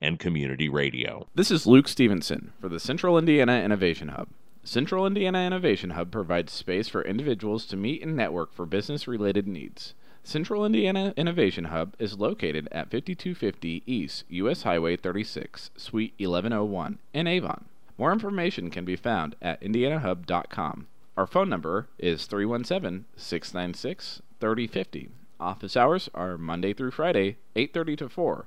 and community radio. This is Luke Stevenson for the Central Indiana Innovation Hub. Central Indiana Innovation Hub provides space for individuals to meet and network for business related needs. Central Indiana Innovation Hub is located at 5250 East US Highway 36, Suite 1101 in Avon. More information can be found at indianahub.com. Our phone number is 317 696 3050. Office hours are Monday through Friday, 8:30 to 4.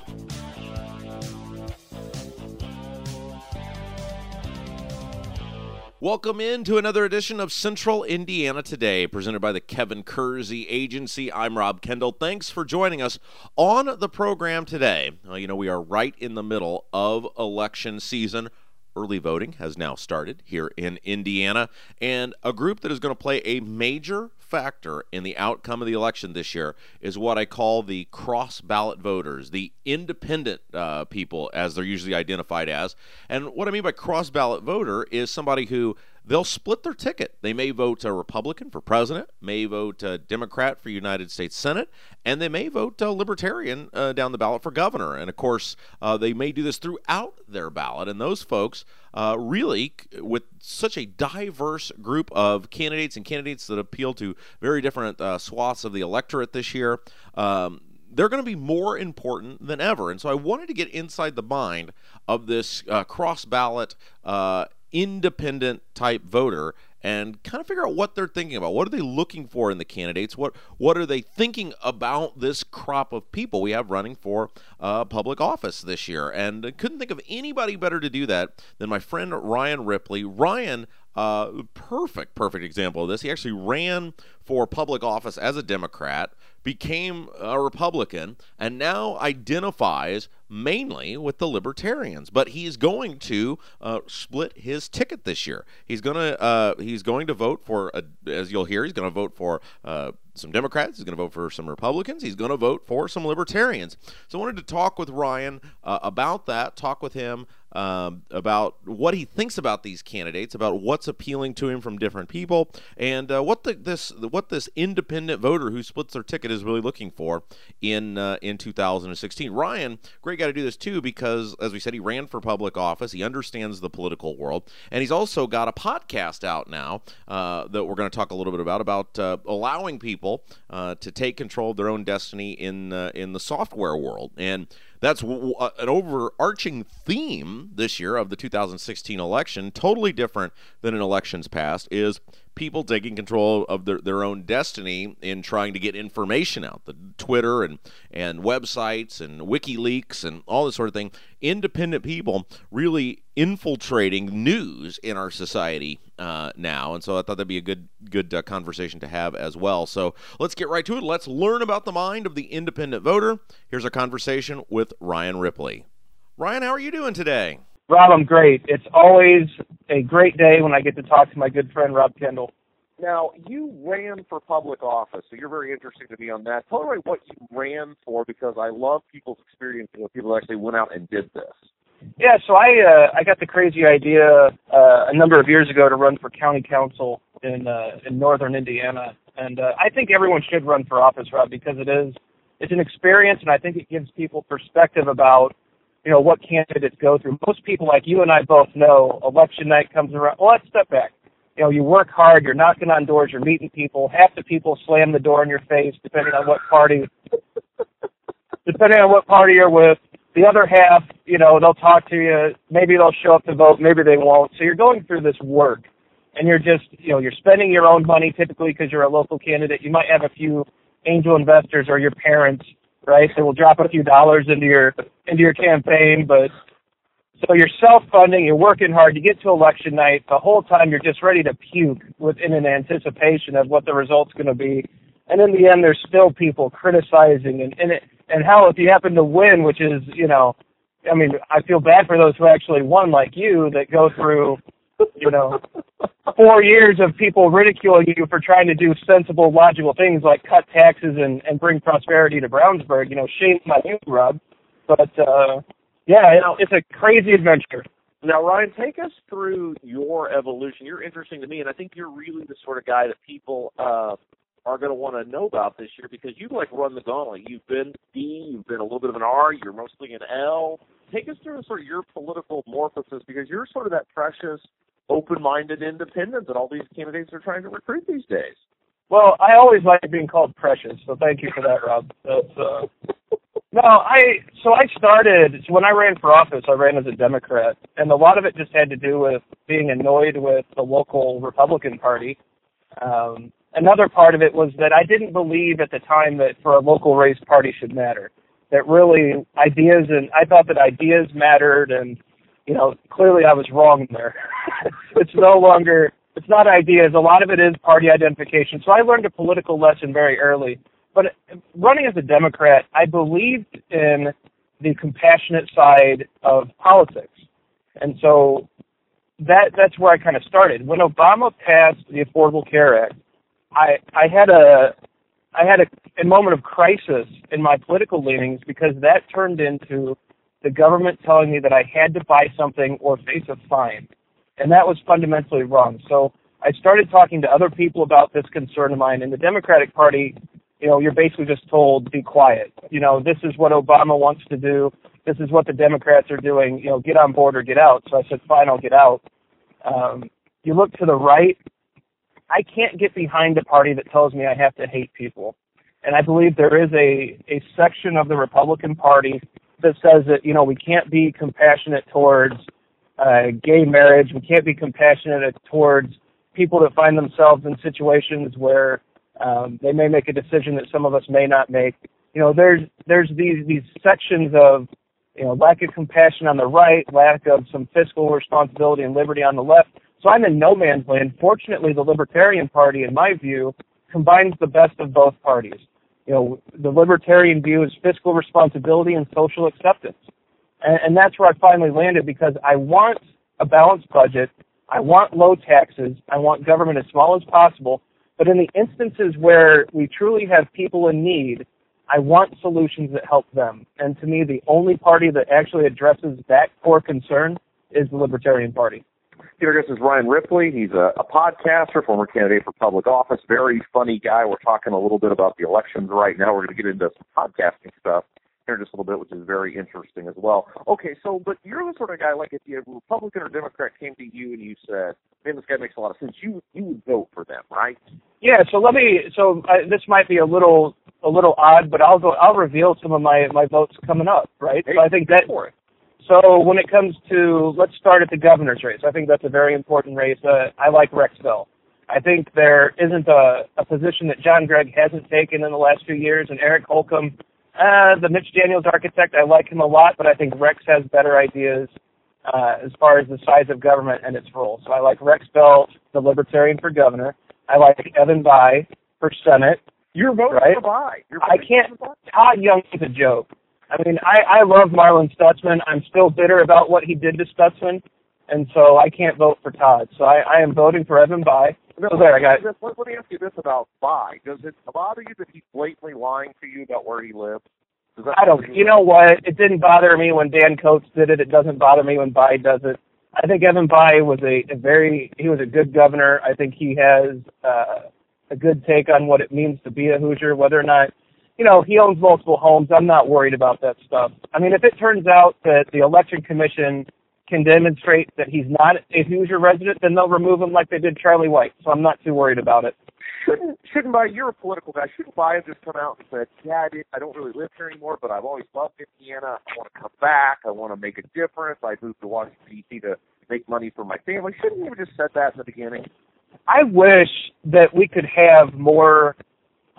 Welcome in to another edition of Central Indiana Today, presented by the Kevin Kersey Agency. I'm Rob Kendall. Thanks for joining us on the program today. You know, we are right in the middle of election season. Early voting has now started here in Indiana, and a group that is going to play a major factor in the outcome of the election this year is what I call the cross ballot voters, the independent uh, people, as they're usually identified as. And what I mean by cross ballot voter is somebody who they'll split their ticket. They may vote a Republican for president, may vote a Democrat for United States Senate, and they may vote a Libertarian uh, down the ballot for governor. And of course, uh, they may do this throughout their ballot. And those folks, uh, really, with such a diverse group of candidates and candidates that appeal to very different uh, swaths of the electorate this year. Um, they're going to be more important than ever. And so I wanted to get inside the mind of this uh, cross ballot uh, independent type voter and kind of figure out what they're thinking about. What are they looking for in the candidates? What what are they thinking about this crop of people we have running for uh, public office this year? And I couldn't think of anybody better to do that than my friend Ryan Ripley. Ryan, uh, perfect, perfect example of this. He actually ran for public office as a Democrat became a Republican and now identifies mainly with the Libertarians. But he's going to uh, split his ticket this year. He's going to uh, he's going to vote for, a, as you'll hear, he's going to vote for uh, some Democrats. He's going to vote for some Republicans. He's going to vote for some Libertarians. So I wanted to talk with Ryan uh, about that. Talk with him um, about what he thinks about these candidates, about what's appealing to him from different people, and uh, what the, this what this independent voter who splits their ticket is really looking for in uh, in 2016. Ryan, great guy to do this too because, as we said, he ran for public office. He understands the political world, and he's also got a podcast out now uh, that we're going to talk a little bit about about uh, allowing people uh, to take control of their own destiny in uh, in the software world and that's w- w- uh, an overarching theme this year of the 2016 election, totally different than in elections past, is people taking control of their, their own destiny in trying to get information out. The Twitter and, and websites and WikiLeaks and all this sort of thing. Independent people really infiltrating news in our society uh, now, and so I thought that'd be a good good uh, conversation to have as well. So let's get right to it. Let's learn about the mind of the independent voter. Here's a conversation with Ryan Ripley. Ryan, how are you doing today? Rob, I'm great. It's always a great day when I get to talk to my good friend Rob Kendall. Now, you ran for public office, so you're very interesting to me on that. Tell me what you ran for because I love people's experience when people actually went out and did this. Yeah, so I uh, I got the crazy idea uh, a number of years ago to run for county council in uh, in northern Indiana, and uh, I think everyone should run for office, Rob, because it is it's an experience, and I think it gives people perspective about you know what candidates go through. Most people, like you and I both know, election night comes around. Well, let's step back. You know, you work hard, you're knocking on doors, you're meeting people. Half the people slam the door in your face, depending on what party. depending on what party you're with the other half, you know, they'll talk to you. Maybe they'll show up to vote. Maybe they won't. So you're going through this work, and you're just, you know, you're spending your own money typically because you're a local candidate. You might have a few angel investors or your parents, right? They will drop a few dollars into your into your campaign, but so you're self-funding. You're working hard. You get to election night. The whole time you're just ready to puke within an anticipation of what the result's going to be. And in the end, there's still people criticizing and, and it and how if you happen to win, which is, you know, I mean, I feel bad for those who actually won, like you, that go through, you know, four years of people ridiculing you for trying to do sensible, logical things like cut taxes and and bring prosperity to Brownsburg. You know, shame on you, Rob. But uh, yeah, you know, it's a crazy adventure. Now, Ryan, take us through your evolution. You're interesting to me, and I think you're really the sort of guy that people uh, are going to want to know about this year because you've like run the gauntlet. You've been D, you've been a little bit of an R, you're mostly an L. Take us through sort of your political morphosis because you're sort of that precious, open-minded independent that all these candidates are trying to recruit these days. Well, I always like being called precious, so thank you for that, Rob. That's, uh, no, I so I started so when I ran for office, I ran as a Democrat, and a lot of it just had to do with being annoyed with the local Republican Party. Um, another part of it was that I didn't believe at the time that for a local race party should matter. That really ideas and I thought that ideas mattered and you know, clearly I was wrong there. it's no longer it's not ideas, a lot of it is party identification. So I learned a political lesson very early. But running as a Democrat, I believed in the compassionate side of politics. And so that that's where I kind of started. When Obama passed the Affordable Care Act, I I had a I had a, a moment of crisis in my political leanings because that turned into the government telling me that I had to buy something or face a fine, and that was fundamentally wrong. So I started talking to other people about this concern of mine. In the Democratic Party, you know, you're basically just told be quiet. You know, this is what Obama wants to do. This is what the Democrats are doing. You know, get on board or get out. So I said, fine, I'll get out. Um, you look to the right, I can't get behind a party that tells me I have to hate people. And I believe there is a, a section of the Republican Party that says that, you know, we can't be compassionate towards uh, gay marriage. We can't be compassionate towards people that find themselves in situations where um, they may make a decision that some of us may not make. You know, there's there's these these sections of you know lack of compassion on the right, lack of some fiscal responsibility and liberty on the left so I'm in no man's land. Fortunately, the Libertarian Party, in my view, combines the best of both parties. You know, the Libertarian view is fiscal responsibility and social acceptance. And, and that's where I finally landed because I want a balanced budget. I want low taxes. I want government as small as possible. But in the instances where we truly have people in need, I want solutions that help them. And to me, the only party that actually addresses that core concern is the Libertarian Party. Our guest is Ryan Ripley. He's a, a podcaster, former candidate for public office, very funny guy. We're talking a little bit about the elections right now. We're going to get into some podcasting stuff here in just a little bit, which is very interesting as well. Okay, so but you're the sort of guy like if the Republican or Democrat came to you and you said, "Man, this guy makes a lot of sense," you you would vote for them, right? Yeah. So let me. So I, this might be a little a little odd, but I'll go. I'll reveal some of my my votes coming up, right? Hey, so I think that. So when it comes to, let's start at the governor's race. I think that's a very important race. Uh, I like Rex Bell. I think there isn't a, a position that John Gregg hasn't taken in the last few years, and Eric Holcomb, uh, the Mitch Daniels architect, I like him a lot, but I think Rex has better ideas uh, as far as the size of government and its role. So I like Rex Bell, the Libertarian for governor. I like Evan Bayh for Senate. You're voting Right. for. You're I can't. Todd Young is a joke. I mean, I I love Marlin Stutzman. I'm still bitter about what he did to Stutzman, and so I can't vote for Todd. So I, I am voting for Evan. No, So there, I got. Let, let me ask you this about Bayh. Does it bother you that he's blatantly lying to you about where he lives? I don't. You know what? It didn't bother me when Dan Coats did it. It doesn't bother me when Bayh does it. I think Evan Bayh was a, a very. He was a good governor. I think he has uh, a good take on what it means to be a Hoosier. Whether or not, you know, he owns multiple homes. I'm not worried about that stuff. I mean, if it turns out that the election commission can demonstrate that he's not a Hoosier resident, then they'll remove him like they did Charlie White. So I'm not too worried about it. shouldn't shouldn't Bayh? You're a political guy. Shouldn't have just come out and said, "Yeah, I, did, I don't really live here anymore, but I've always loved Indiana. I want to come back. I want to make a difference. I moved to Washington D.C. to make money for my family." Shouldn't he have just said that in the beginning? I wish that we could have more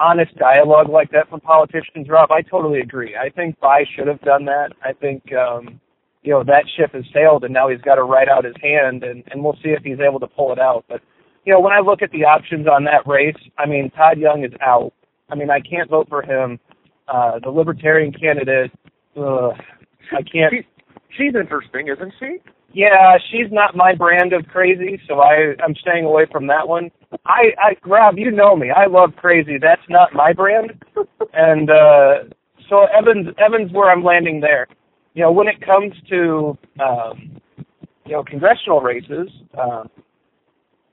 honest dialogue like that from politicians, Rob. I totally agree. I think Bayh should have done that. I think um, you know that ship has sailed, and now he's got to write out his hand, and and we'll see if he's able to pull it out. But you know, when I look at the options on that race, I mean, Todd Young is out. I mean, I can't vote for him. Uh, the Libertarian candidate, ugh, I can't. She, she's interesting, isn't she? Yeah, she's not my brand of crazy, so I I'm staying away from that one. I I Rob, you know me. I love crazy. That's not my brand. And uh so Evans Evans where I'm landing there. You know, when it comes to um you know, congressional races, um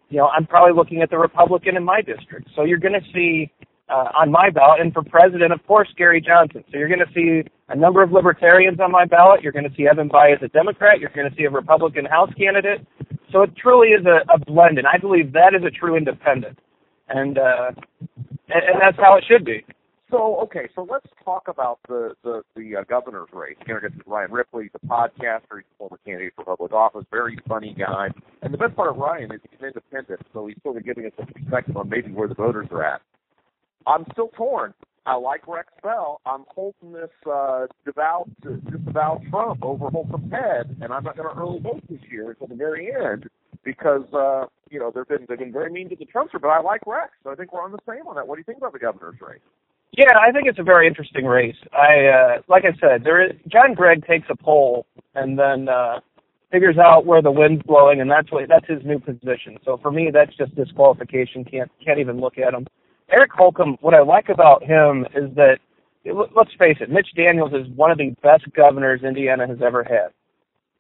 you know, I'm probably looking at the Republican in my district. So you're going to see uh, on my ballot, and for president, of course, Gary Johnson. So you're going to see a number of libertarians on my ballot. You're going to see Evan Bayh as a Democrat. You're going to see a Republican House candidate. So it truly is a, a blend, and I believe that is a true independent, and uh, and, and that's how it should be. So okay, so let's talk about the the the uh, governor's race. It's Ryan Ripley, the podcaster, he's a former candidate for public office, very funny guy. And the best part of Ryan is he's independent, so he's sort of giving us a perspective on maybe where the voters are at. I'm still torn. I like Rex Bell. I'm holding this uh, devout, disavow Trump over Holcomb's head, and I'm not going to early vote this year until the very end because uh, you know they've been they've been very mean to the Trumpster. But I like Rex, so I think we're on the same on that. What do you think about the governor's race? Yeah, I think it's a very interesting race. I uh like I said, there is John Gregg takes a poll and then uh figures out where the wind's blowing and that's what that's his new position. So for me that's just disqualification. Can't can't even look at him. Eric Holcomb, what I like about him is that let's face it, Mitch Daniels is one of the best governors Indiana has ever had.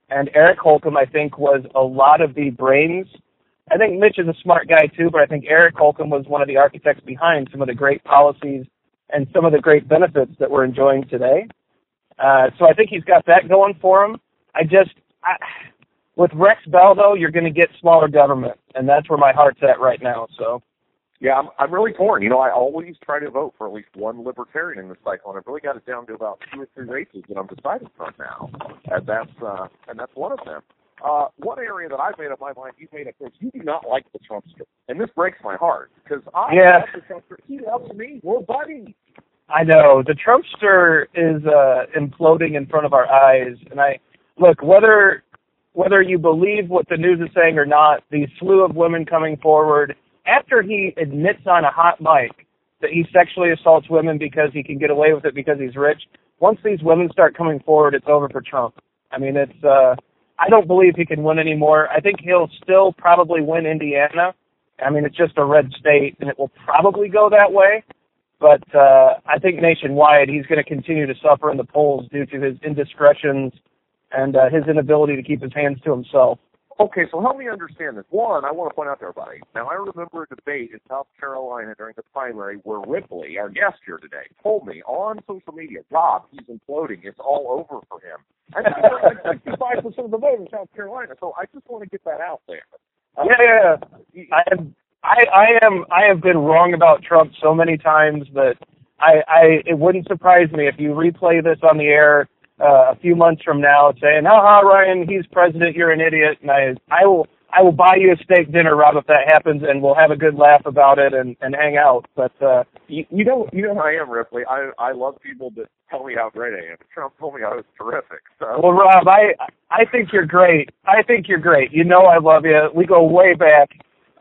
And Eric Holcomb I think was a lot of the brains I think Mitch is a smart guy too, but I think Eric Holcomb was one of the architects behind some of the great policies and some of the great benefits that we're enjoying today. Uh, so I think he's got that going for him. I just, I, with Rex Bell though, you're going to get smaller government, and that's where my heart's at right now. So Yeah, I'm I'm really torn. You know, I always try to vote for at least one libertarian in this cycle, and I've really got it down to about two or three races that I'm deciding from now, and that's uh, and that's one of them. Uh, one area that I've made up my mind, you've made up yours. You do not like the Trumpster, and this breaks my heart because I Yeah. love the Trumpster. He loves me. We're buddies. I know the Trumpster is uh, imploding in front of our eyes, and I look whether whether you believe what the news is saying or not. The slew of women coming forward after he admits on a hot mic that he sexually assaults women because he can get away with it because he's rich. Once these women start coming forward, it's over for Trump. I mean, it's. uh I don't believe he can win anymore. I think he'll still probably win Indiana. I mean, it's just a red state, and it will probably go that way. But uh, I think nationwide, he's going to continue to suffer in the polls due to his indiscretions and uh, his inability to keep his hands to himself. Okay, so help me understand this. One, I want to point out to everybody. Now, I remember a debate in South Carolina during the primary where Ripley, our guest here today, told me on social media, Rob, he's imploding. It's all over for him. And like 65% of the vote in South Carolina. So I just want to get that out there. Uh, yeah, yeah. I am. I, I am. I have been wrong about Trump so many times that I, I it wouldn't surprise me if you replay this on the air uh, a few months from now, saying, "Ha ha, Ryan, he's president. You're an idiot." And I, I will, I will buy you a steak dinner, Rob, if that happens, and we'll have a good laugh about it and and hang out. But uh, You, you know, you know how I am, Ripley. I I love people that tell me how great I am. Trump told me I was terrific. So well, Rob, I I think you're great. I think you're great. You know, I love you. We go way back.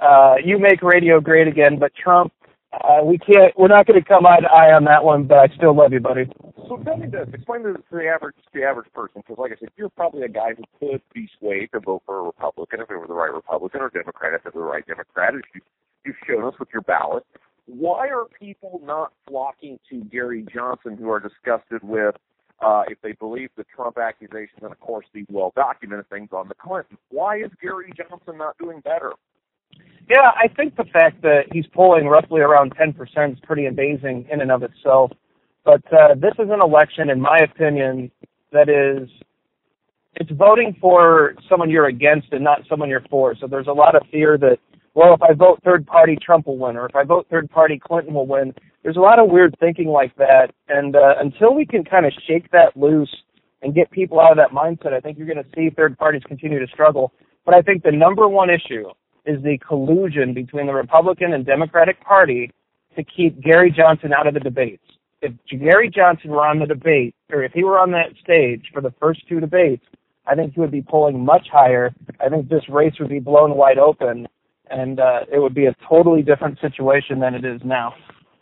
Uh, you make radio great again, but Trump, uh, we can't. We're not going to come eye to eye on that one. But I still love you, buddy. So tell me this. Explain this to the average the average person, because like I said, you're probably a guy who could be swayed to vote for a Republican if it were the right Republican, or Democrat if it were the right Democrat. As you you've shown us with your ballot. Why are people not flocking to Gary Johnson, who are disgusted with, uh, if they believe the Trump accusations and of course these well documented things on the Clinton? Why is Gary Johnson not doing better? Yeah, I think the fact that he's polling roughly around 10% is pretty amazing in and of itself. But uh, this is an election, in my opinion, that is it's voting for someone you're against and not someone you're for. So there's a lot of fear that, well, if I vote third party, Trump will win, or if I vote third party, Clinton will win. There's a lot of weird thinking like that, and uh, until we can kind of shake that loose and get people out of that mindset, I think you're going to see third parties continue to struggle. But I think the number one issue is the collusion between the Republican and Democratic Party to keep Gary Johnson out of the debates. If Gary Johnson were on the debate, or if he were on that stage for the first two debates, I think he would be polling much higher. I think this race would be blown wide open, and uh, it would be a totally different situation than it is now.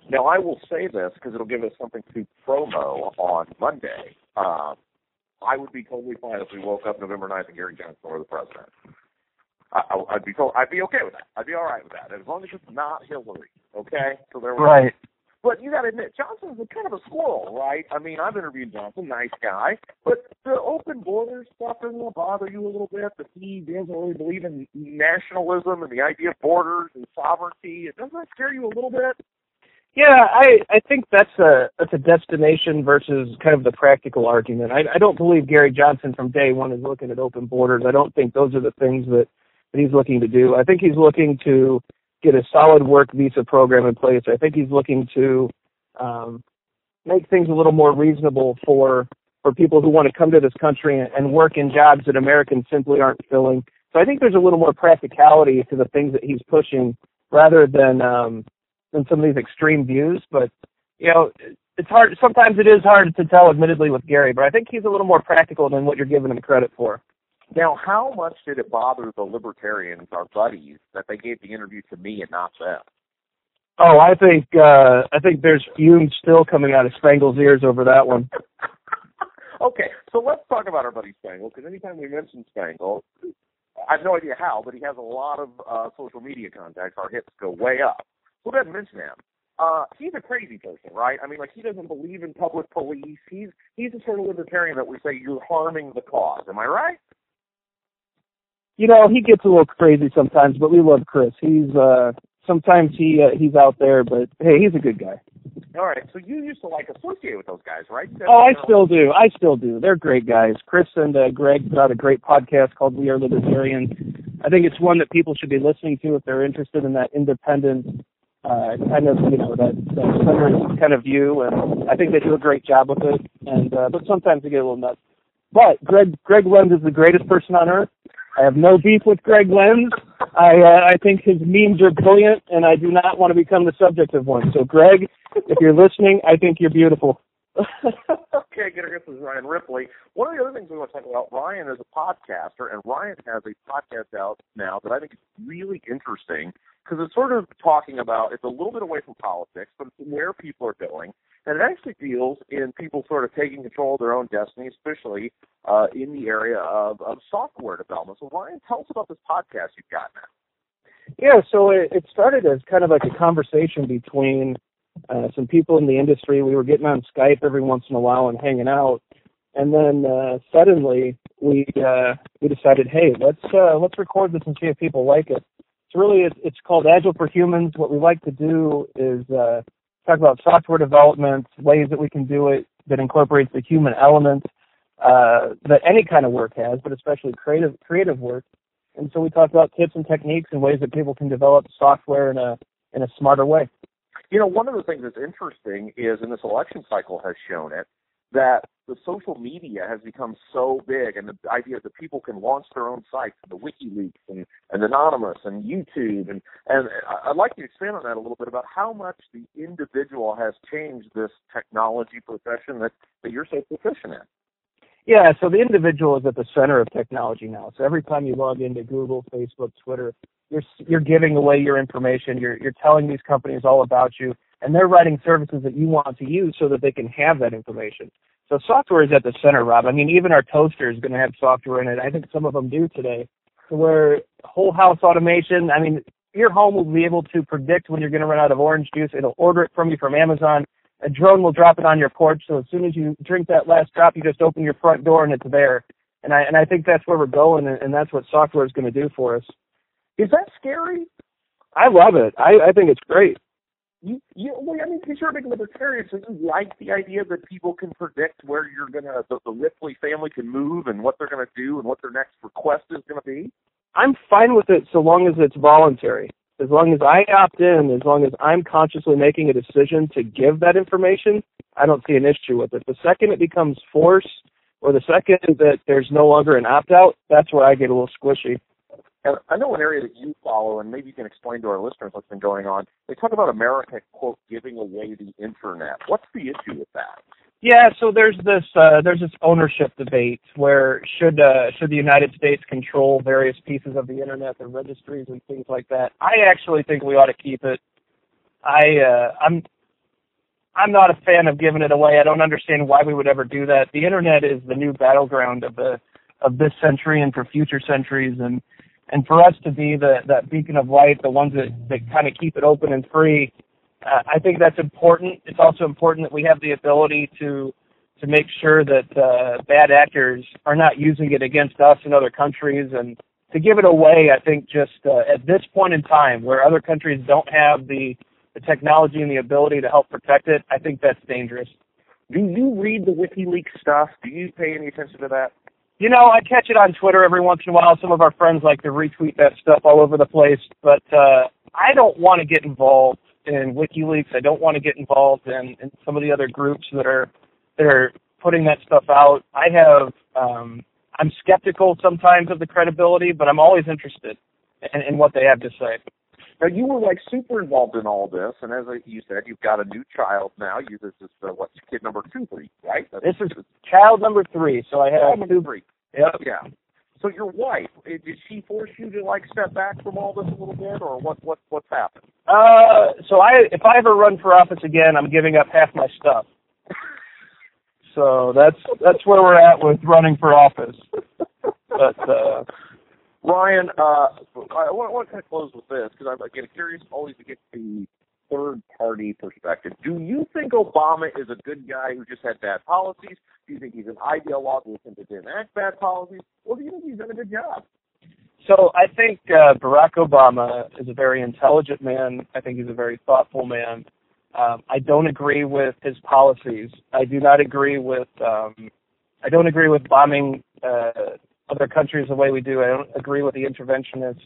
Now, I will say this because it'll give us something to promo on Monday. Um, I would be totally fine if we woke up November 9th and Gary Johnson were the president. I, I'd be told, I'd be okay with that. I'd be all right with that, as long as it's not Hillary. Okay, so there. Right. But you got to admit, Johnson's a kind of a squirrel, right? I mean, I've interviewed Johnson, nice guy, but the open borders stuff doesn't it bother you a little bit? That he doesn't really believe in nationalism and the idea of borders and sovereignty. It doesn't that scare you a little bit? Yeah, I I think that's a that's a destination versus kind of the practical argument. I I don't believe Gary Johnson from day one is looking at open borders. I don't think those are the things that that he's looking to do. I think he's looking to get a solid work visa program in place. I think he's looking to um, make things a little more reasonable for for people who want to come to this country and, work in jobs that Americans simply aren't filling. So I think there's a little more practicality to the things that he's pushing rather than um, than some of these extreme views. But you know, it's hard. Sometimes it is hard to tell, admittedly, with Gary. But I think he's a little more practical than what you're giving him credit for. Now, how much did it bother the libertarians, our buddies, that they gave the interview to me and not them? Oh, I think uh, I think there's fumes still coming out of Spangle's ears over that one. okay, so let's talk about our buddy Spangle, because anytime we mention Spangle, I have no idea how, but he has a lot of uh, social media contacts. Our hits go way up. So let's mention him. Uh, he's a crazy person, right? I mean, like he doesn't believe in public police. He's he's the sort of libertarian that we say you're harming the cause. Am I right? You know, he gets a little crazy sometimes, but we love Chris. He's uh sometimes he uh, he's out there, but hey, he's a good guy. All right. So you used to like associate with those guys, right? Oh, I still do. I still do. They're great guys. Chris and uh, Greg put out a great podcast called We Are Libertarians. I think it's one that people should be listening to if they're interested in that independent uh, kind of you know that, that centered kind of view, and I think they do a great job with it. And uh, but sometimes they get a little nuts. But Greg Greg Lenz is the greatest person on earth. I have no beef with Greg Lenz. I uh, I think his memes are brilliant, and I do not want to become the subject of one. So, Greg, if you're listening, I think you're beautiful. Okay, get our this is Ryan Ripley. One of the other things we want to talk about, Ryan is a podcaster, and Ryan has a podcast out now that I think is really interesting because it's sort of talking about it's a little bit away from politics, but it's where people are going, and it actually deals in people sort of taking control of their own destiny, especially uh, in the area of, of software development. So, Ryan, tell us about this podcast you've got now. Yeah, so it, it started as kind of like a conversation between uh, some people in the industry. We were getting on Skype every once in a while and hanging out, and then uh, suddenly we uh, we decided, hey, let's uh, let's record this and see if people like it. It's really it's called Agile for Humans. What we like to do is uh, talk about software development, ways that we can do it that incorporates the human element uh, that any kind of work has, but especially creative creative work. And so we talk about tips and techniques and ways that people can develop software in a in a smarter way. You know, one of the things that's interesting is, and this election cycle has shown it, that the social media has become so big, and the idea that people can launch their own sites, the WikiLeaks and, and Anonymous and YouTube, and and I'd like to expand on that a little bit about how much the individual has changed this technology profession that that you're so proficient in. Yeah, so the individual is at the center of technology now. So every time you log into Google, Facebook, Twitter, you're you're giving away your information. You're you're telling these companies all about you, and they're writing services that you want to use so that they can have that information. So software is at the center, Rob. I mean, even our toaster is going to have software in it. I think some of them do today, to where whole house automation. I mean, your home will be able to predict when you're going to run out of orange juice. It'll order it from you from Amazon. A drone will drop it on your porch. So as soon as you drink that last drop, you just open your front door and it's there. And I and I think that's where we're going, and, and that's what software is going to do for us. Is that scary? I love it. I, I think it's great. You, you, well, I mean, because you're a big libertarian, so you like the idea that people can predict where you're gonna, the, the Ripley family can move and what they're gonna do and what their next request is gonna be. I'm fine with it so long as it's voluntary. As long as I opt in, as long as I'm consciously making a decision to give that information, I don't see an issue with it. The second it becomes force, or the second that there's no longer an opt out, that's where I get a little squishy. And I know an area that you follow, and maybe you can explain to our listeners what's been going on. They talk about America, quote, giving away the internet. What's the issue with that? Yeah, so there's this uh, there's this ownership debate where should uh, should the United States control various pieces of the internet, the registries and things like that. I actually think we ought to keep it. I uh, I'm I'm not a fan of giving it away. I don't understand why we would ever do that. The internet is the new battleground of the of this century and for future centuries, and and for us to be the that beacon of light, the ones that that kind of keep it open and free, uh, I think that's important. It's also important that we have the ability to to make sure that uh, bad actors are not using it against us in other countries and to give it away. I think just uh, at this point in time, where other countries don't have the the technology and the ability to help protect it, I think that's dangerous. Do you read the WikiLeaks stuff? Do you pay any attention to that? You know, I catch it on Twitter every once in a while. Some of our friends like to retweet that stuff all over the place, but uh, I don't want to get involved in WikiLeaks. I don't want to get involved in, in some of the other groups that are that are putting that stuff out. I have um, I'm skeptical sometimes of the credibility, but I'm always interested in, in what they have to say. Now you were like super involved in all this, and as you said, you've got a new child now. You this is uh, what kid number two you, right? That's, this is child number three. So I have number three. Yep. Yeah. So your wife eh, did she force you to like step back from all this a little bit, or what? What what's happened? Uh, so I if I ever run for office again, I'm giving up half my stuff. so that's that's where we're at with running for office. But uh, Ryan, uh, I want, I want to kind of close with this because I'm again curious always to get the third party perspective. Do you think Obama is a good guy who just had bad policies? Do you think he's an ideologue who didn't enact bad policies? Or do you think he's done a good job? So I think uh, Barack Obama is a very intelligent man. I think he's a very thoughtful man. Um, I don't agree with his policies. I do not agree with. Um, I don't agree with bombing uh, other countries the way we do. I don't agree with the interventionist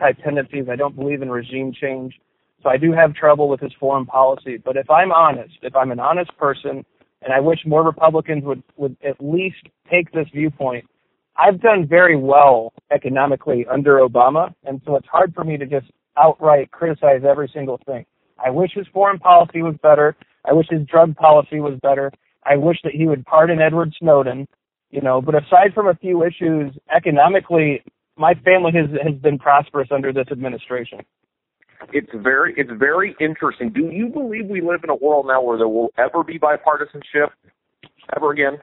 type tendencies. I don't believe in regime change. So I do have trouble with his foreign policy. But if I'm honest, if I'm an honest person, and I wish more Republicans would, would at least take this viewpoint, I've done very well economically under Obama, and so it's hard for me to just outright criticize every single thing. I wish his foreign policy was better. I wish his drug policy was better. I wish that he would pardon Edward Snowden you know. But aside from a few issues economically, my family has has been prosperous under this administration. It's very it's very interesting. Do you believe we live in a world now where there will ever be bipartisanship ever again?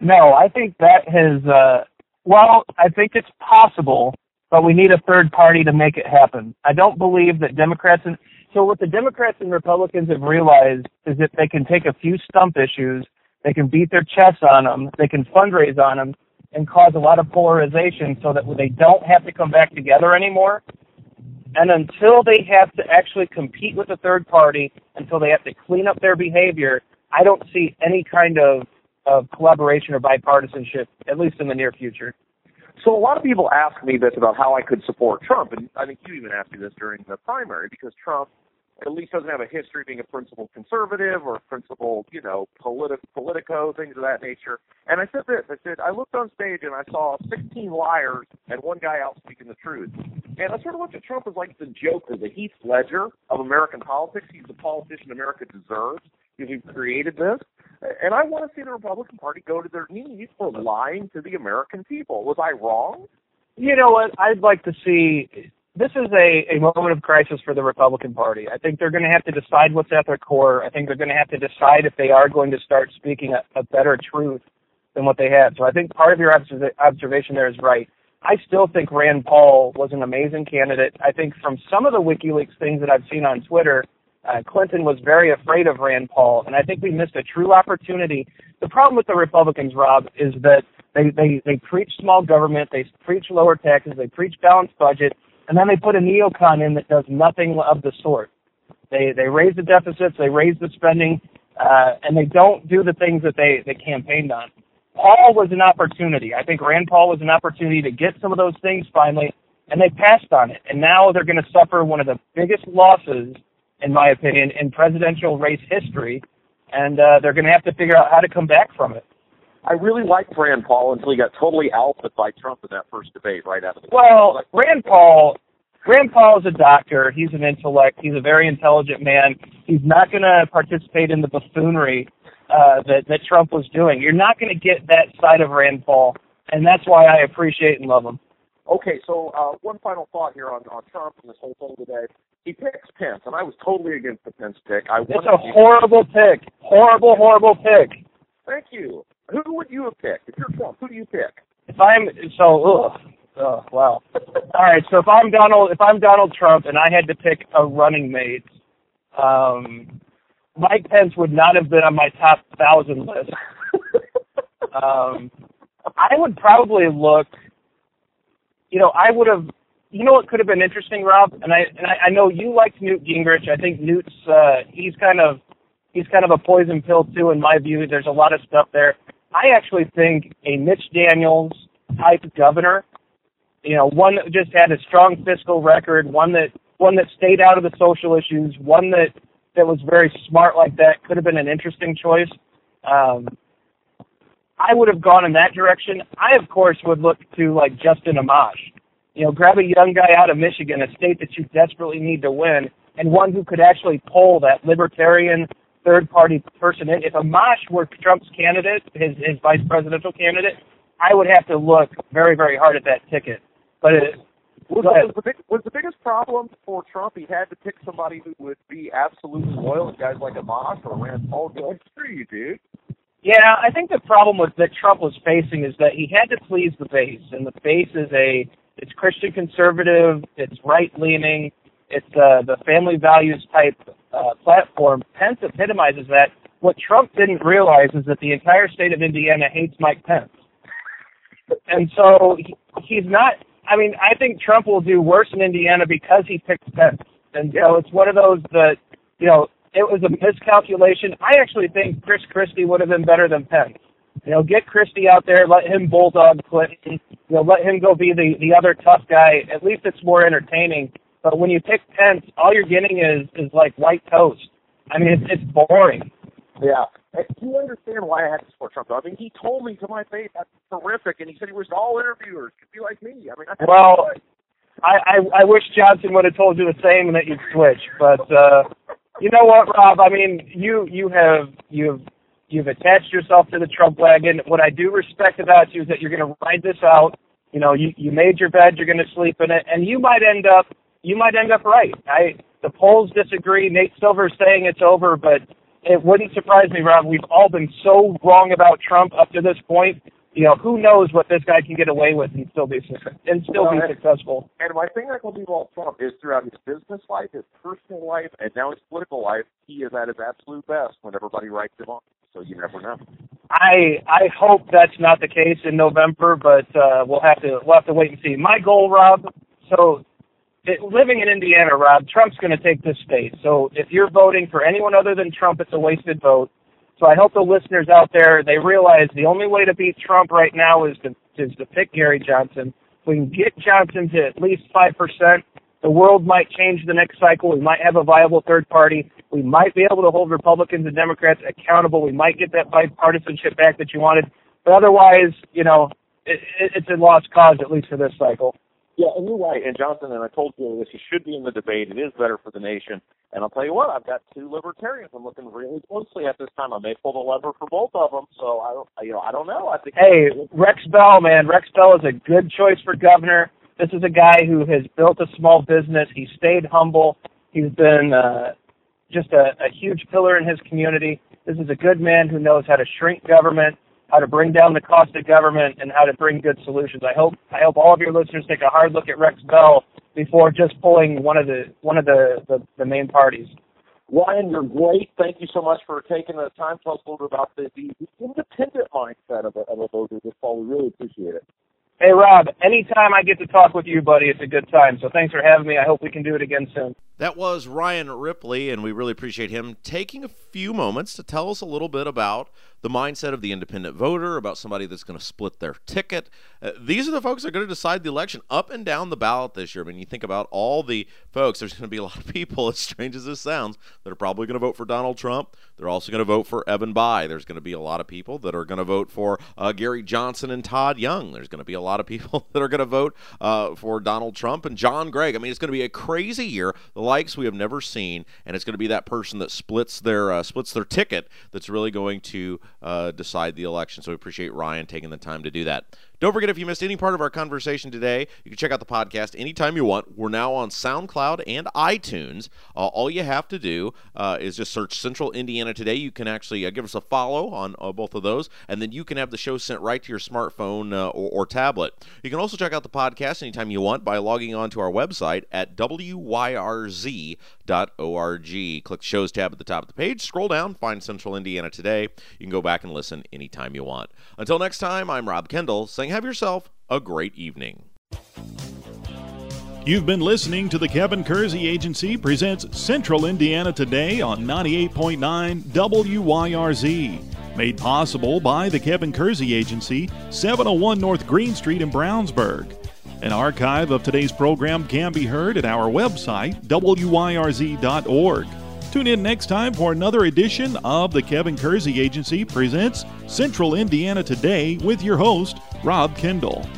No, I think that has. Uh, well, I think it's possible, but we need a third party to make it happen. I don't believe that Democrats and so what the Democrats and Republicans have realized is that they can take a few stump issues they can beat their chests on them. They can fundraise on them and cause a lot of polarization so that they don't have to come back together anymore. And until they have to actually compete with a third party, until they have to clean up their behavior, I don't see any kind of, of collaboration or bipartisanship, at least in the near future. So a lot of people ask me this about how I could support Trump, and I think you even asked me this during the primary because Trump at least doesn't have a history of being a principled conservative or a principled, you know, politi- politico, things of that nature. And I said this, I said, I looked on stage and I saw 16 liars and one guy out speaking the truth. And I sort of looked at Trump as like the Joker, the Heath Ledger of American politics. He's the politician America deserves because we've created this. And I want to see the Republican Party go to their knees for lying to the American people. Was I wrong? You know what? I'd like to see this is a, a moment of crisis for the Republican Party. I think they're going to have to decide what's at their core. I think they're going to have to decide if they are going to start speaking a, a better truth than what they had. So I think part of your observation there is right. I still think Rand Paul was an amazing candidate. I think from some of the WikiLeaks things that I've seen on Twitter, uh, Clinton was very afraid of Rand Paul, and I think we missed a true opportunity. The problem with the Republicans, Rob, is that they, they, they preach small government, they preach lower taxes, they preach balanced budget, and then they put a neocon in that does nothing of the sort. They they raise the deficits, they raise the spending, uh, and they don't do the things that they they campaigned on. Paul was an opportunity. I think Rand Paul was an opportunity to get some of those things finally, and they passed on it. And now they're going to suffer one of the biggest losses, in my opinion, in presidential race history, and uh, they're going to have to figure out how to come back from it. I really liked Rand Paul until he got totally alphaed by Trump in that first debate right out of the Well, Rand Paul Rand Paul is a doctor. He's an intellect. He's a very intelligent man. He's not going to participate in the buffoonery uh, that that Trump was doing. You're not going to get that side of Rand Paul, and that's why I appreciate and love him. Okay, so uh, one final thought here on, on Trump and this whole thing today. He picks Pence, and I was totally against the Pence pick. I it's a horrible pick. Horrible, horrible pick. Thank you. Who would you have picked if you're Trump? Who do you pick? If I'm so, ugh, Oh wow! All right, so if I'm Donald, if I'm Donald Trump, and I had to pick a running mate, um, Mike Pence would not have been on my top thousand list. um, I would probably look. You know, I would have. You know what could have been interesting, Rob, and I and I, I know you liked Newt Gingrich. I think Newt's uh, he's kind of he's kind of a poison pill too, in my view. There's a lot of stuff there. I actually think a Mitch Daniels type governor you know, one that just had a strong fiscal record, one that one that stayed out of the social issues, one that that was very smart like that could have been an interesting choice. Um, I would have gone in that direction. I, of course, would look to like Justin Amash. You know, grab a young guy out of Michigan, a state that you desperately need to win, and one who could actually pull that libertarian third party person in. If Amash were Trump's candidate, his his vice presidential candidate, I would have to look very, very hard at that ticket. But it, was, was, the big, was the biggest problem for Trump he had to pick somebody who would be absolutely loyal, guys like Amash or Rand Paul going, screw you, dude. Yeah, I think the problem was that Trump was facing is that he had to please the base, and the base is a it's Christian conservative, it's right leaning, it's uh, the family values type uh, platform. Pence epitomizes that. What Trump didn't realize is that the entire state of Indiana hates Mike Pence, and so he, he's not I mean, I think Trump will do worse in Indiana because he picked Pence. And so it's one of those that, you know, it was a miscalculation. I actually think Chris Christie would have been better than Pence. You know, get Christie out there, let him bulldog Clinton, you know, let him go be the the other tough guy. At least it's more entertaining. But when you pick Pence, all you're getting is is like white toast. I mean, it's it's boring. Yeah. And do you understand why I had to support Trump? I mean, he told me to my face that's terrific, and he said he wished all interviewers could be like me. I mean, I well, I, I I wish Johnson would have told you the same and that you'd switch. But uh, you know what, Rob? I mean, you you have you've you've attached yourself to the Trump wagon. What I do respect about you is that you're going to ride this out. You know, you you made your bed, you're going to sleep in it, and you might end up you might end up right. I the polls disagree. Nate Silver's saying it's over, but it wouldn't surprise me, Rob. We've all been so wrong about Trump up to this point. You know, who knows what this guy can get away with and still be and still be successful. And my thing I can believe about Trump is throughout his business life, his personal life, and now his political life, he is at his absolute best when everybody writes him off. So you never know. I I hope that's not the case in November, but uh, we'll have to we'll have to wait and see. My goal, Rob. So living in Indiana, Rob, Trump's going to take this state. So if you're voting for anyone other than Trump, it's a wasted vote. So I hope the listeners out there they realize the only way to beat Trump right now is to is to pick Gary Johnson. If we can get Johnson to at least five percent, The world might change the next cycle. We might have a viable third party. We might be able to hold Republicans and Democrats accountable. We might get that bipartisanship back that you wanted. But otherwise, you know, it, it, it's a lost cause, at least for this cycle. Yeah, and you're right. And Johnson, and I told you this, he should be in the debate. It is better for the nation. And I'll tell you what, I've got two libertarians I'm looking really closely at this time. I may pull the lever for both of them. So I don't, you know, I don't know. I think. Hey, Rex Bell, man, Rex Bell is a good choice for governor. This is a guy who has built a small business. He stayed humble. He's been uh, just a, a huge pillar in his community. This is a good man who knows how to shrink government how to bring down the cost of government, and how to bring good solutions. I hope I hope all of your listeners take a hard look at Rex Bell before just pulling one of the one of the the, the main parties. Ryan, you're great. Thank you so much for taking the time to tell us a little bit about the, the, the independent mindset of a, of a voter this fall. We really appreciate it. Hey, Rob, anytime I get to talk with you, buddy, it's a good time. So thanks for having me. I hope we can do it again soon. That was Ryan Ripley, and we really appreciate him taking a few moments to tell us a little bit about the mindset of the independent voter, about somebody that's going to split their ticket. Uh, these are the folks that are going to decide the election up and down the ballot this year. I mean, you think about all the folks, there's going to be a lot of people, as strange as this sounds, that are probably going to vote for Donald Trump. They're also going to vote for Evan Bayh. There's going to be a lot of people that are going to vote for uh, Gary Johnson and Todd Young. There's going to be a lot of people that are going to vote uh, for Donald Trump and John Gregg. I mean, it's going to be a crazy year, the likes we have never seen, and it's going to be that person that splits their uh, splits their ticket that's really going to uh, decide the election. So we appreciate Ryan taking the time to do that. Don't forget, if you missed any part of our conversation today, you can check out the podcast anytime you want. We're now on SoundCloud and iTunes. Uh, all you have to do uh, is just search Central Indiana Today. You can actually uh, give us a follow on uh, both of those, and then you can have the show sent right to your smartphone uh, or, or, tablet. You can also check out the podcast anytime you want by logging on to our website at wyrz.org. Click the Shows tab at the top of the page, scroll down, find Central Indiana Today. You can go back and listen anytime you want. Until next time, I'm Rob Kendall saying have yourself a great evening. You've been listening to the Kevin Kersey Agency presents Central Indiana Today on 98.9 WYRZ. Made possible by the Kevin Kersey Agency, 701 North Green Street in Brownsburg. An archive of today's program can be heard at our website, wyrz.org. Tune in next time for another edition of the Kevin Kersey Agency presents Central Indiana Today with your host, Rob Kendall.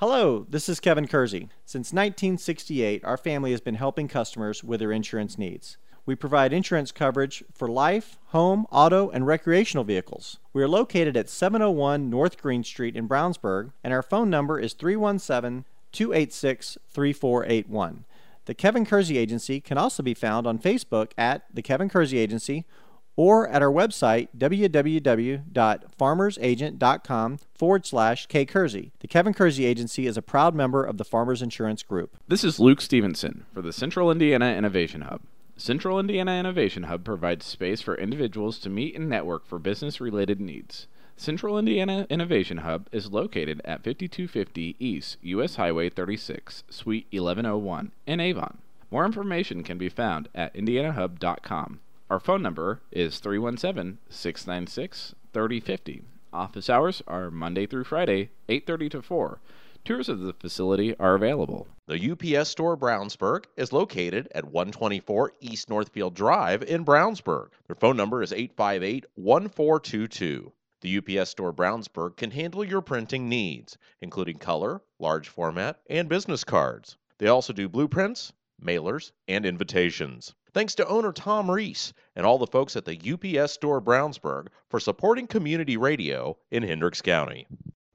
Hello, this is Kevin Kersey. Since 1968, our family has been helping customers with their insurance needs. We provide insurance coverage for life, home, auto, and recreational vehicles. We are located at 701 North Green Street in Brownsburg, and our phone number is 317 286 3481. The Kevin Kersey Agency can also be found on Facebook at The Kevin Kersey Agency or at our website, www.farmersagent.com forward slash K Kersey. The Kevin Kersey Agency is a proud member of the Farmers Insurance Group. This is Luke Stevenson for the Central Indiana Innovation Hub. Central Indiana Innovation Hub provides space for individuals to meet and network for business related needs. Central Indiana Innovation Hub is located at 5250 East U.S. Highway 36, Suite 1101 in Avon. More information can be found at indianahub.com. Our phone number is 317 696 3050. Office hours are Monday through Friday, 8:30 to 4. Tours of the facility are available. The UPS Store Brownsburg is located at 124 East Northfield Drive in Brownsburg. Their phone number is 858 1422. The UPS Store Brownsburg can handle your printing needs, including color, large format, and business cards. They also do blueprints, mailers, and invitations. Thanks to owner Tom Reese and all the folks at the UPS Store Brownsburg for supporting community radio in Hendricks County.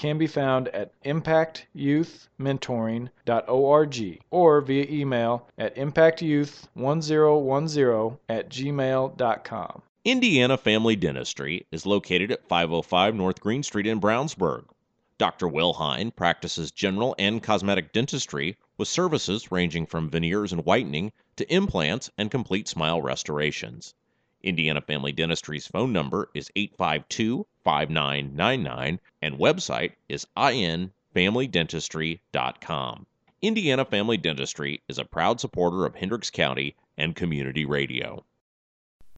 can be found at impactyouthmentoring.org or via email at impactyouth1010 at gmail.com. Indiana Family Dentistry is located at 505 North Green Street in Brownsburg. Dr. Will Hine practices general and cosmetic dentistry with services ranging from veneers and whitening to implants and complete smile restorations. Indiana Family Dentistry's phone number is 852 5999 and website is infamilydentistry.com. Indiana Family Dentistry is a proud supporter of Hendricks County and community radio.